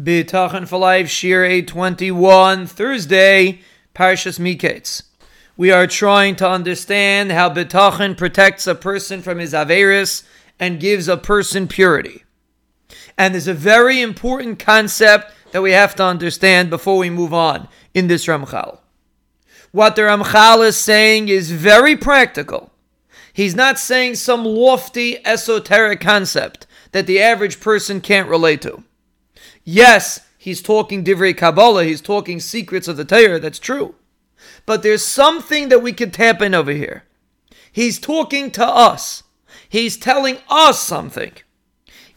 Bitachon for Life, Shiur 821, Thursday, Parshas Miketz. We are trying to understand how Bitachon protects a person from his Averis and gives a person purity. And there's a very important concept that we have to understand before we move on in this Ramchal. What the Ramchal is saying is very practical. He's not saying some lofty esoteric concept that the average person can't relate to. Yes, he's talking Divrei Kabbalah, he's talking secrets of the Torah, that's true. But there's something that we can tap in over here. He's talking to us. He's telling us something.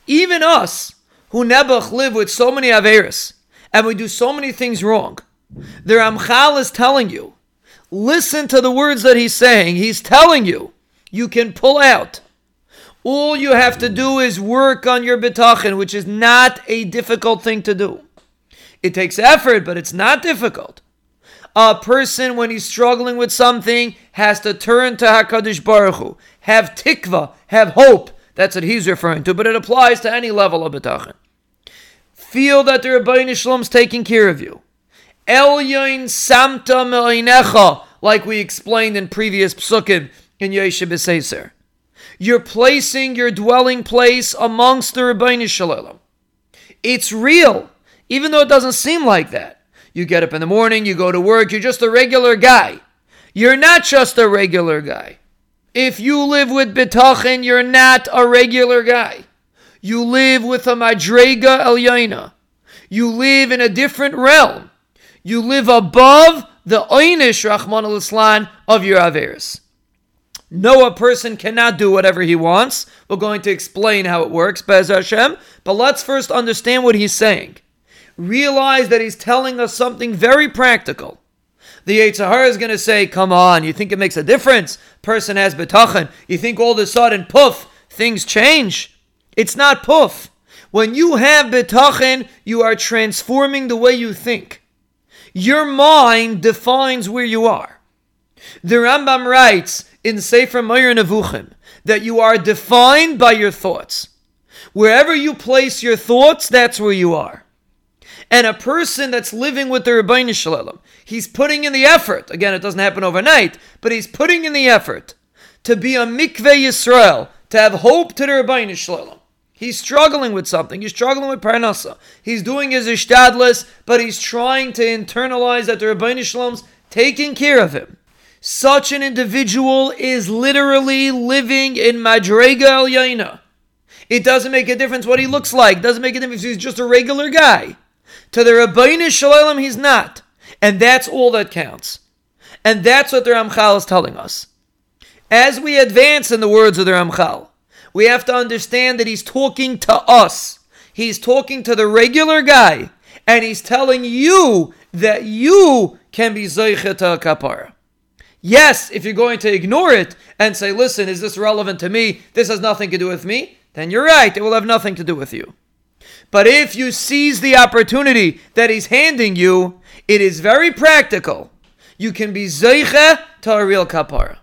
Even us, who Nebuch live with so many Averis, and we do so many things wrong. The Ramchal is telling you, listen to the words that he's saying. He's telling you, you can pull out. All you have to do is work on your bitachon, which is not a difficult thing to do. It takes effort, but it's not difficult. A person, when he's struggling with something, has to turn to Hakadosh Baruch Hu, have tikva, have hope. That's what he's referring to, but it applies to any level of bitachon. Feel that the Ribono Shel Olam's taking care of you. Elyon samta like we explained in previous psukim in Yoshev B'Seiser. You're placing your dwelling place amongst the Ribono Shel Olam. It's real, even though it doesn't seem like that. You get up in the morning, you go to work, you're just a regular guy. You're not just a regular guy. If you live with bitachon, you're not a regular guy. You live with a madrega elyana. You live in a different realm. You live above the einish Rahman al of your Averis. No, a person cannot do whatever he wants. We're going to explain how it works, Bez Hashem. But let's first understand what he's saying. Realize that he's telling us something very practical. The Yetzer Hara is going to say, Come on, you think it makes a difference? Person has bitachon. You think all of a sudden, poof, things change? It's not poof. When you have bitachon, you are transforming the way you think. Your mind defines where you are. The Rambam writes, in Sefer Moreh Nevuchim that you are defined by your thoughts. Wherever you place your thoughts, that's where you are. And a person that's living with the Ribono Shel Olam, he's putting in the effort. Again, it doesn't happen overnight, but he's putting in the effort to be a mikveh Yisrael, to have hope to the Ribono Shel Olam. He's struggling with something. He's struggling with parnasa. He's doing his ishtadlis, but he's trying to internalize that the Ribono Shel Olam's taking care of him. Such an individual is literally living in Madrega El Yaina. It doesn't make a difference what he looks like. Doesn't make a difference if he's just a regular guy. To the Ribono Shel Olam, he's not. And that's all that counts. And that's what the Ramchal is telling us. As we advance in the words of the Ramchal, we have to understand that he's talking to us. He's talking to the regular guy. And he's telling you that you can be Zeicha to kapara. Yes, if you're going to ignore it and say, listen, is this relevant to me? This has nothing to do with me, then you're right, it will have nothing to do with you. But if you seize the opportunity that he's handing you, it is very practical. You can be zeicha to a real kapara.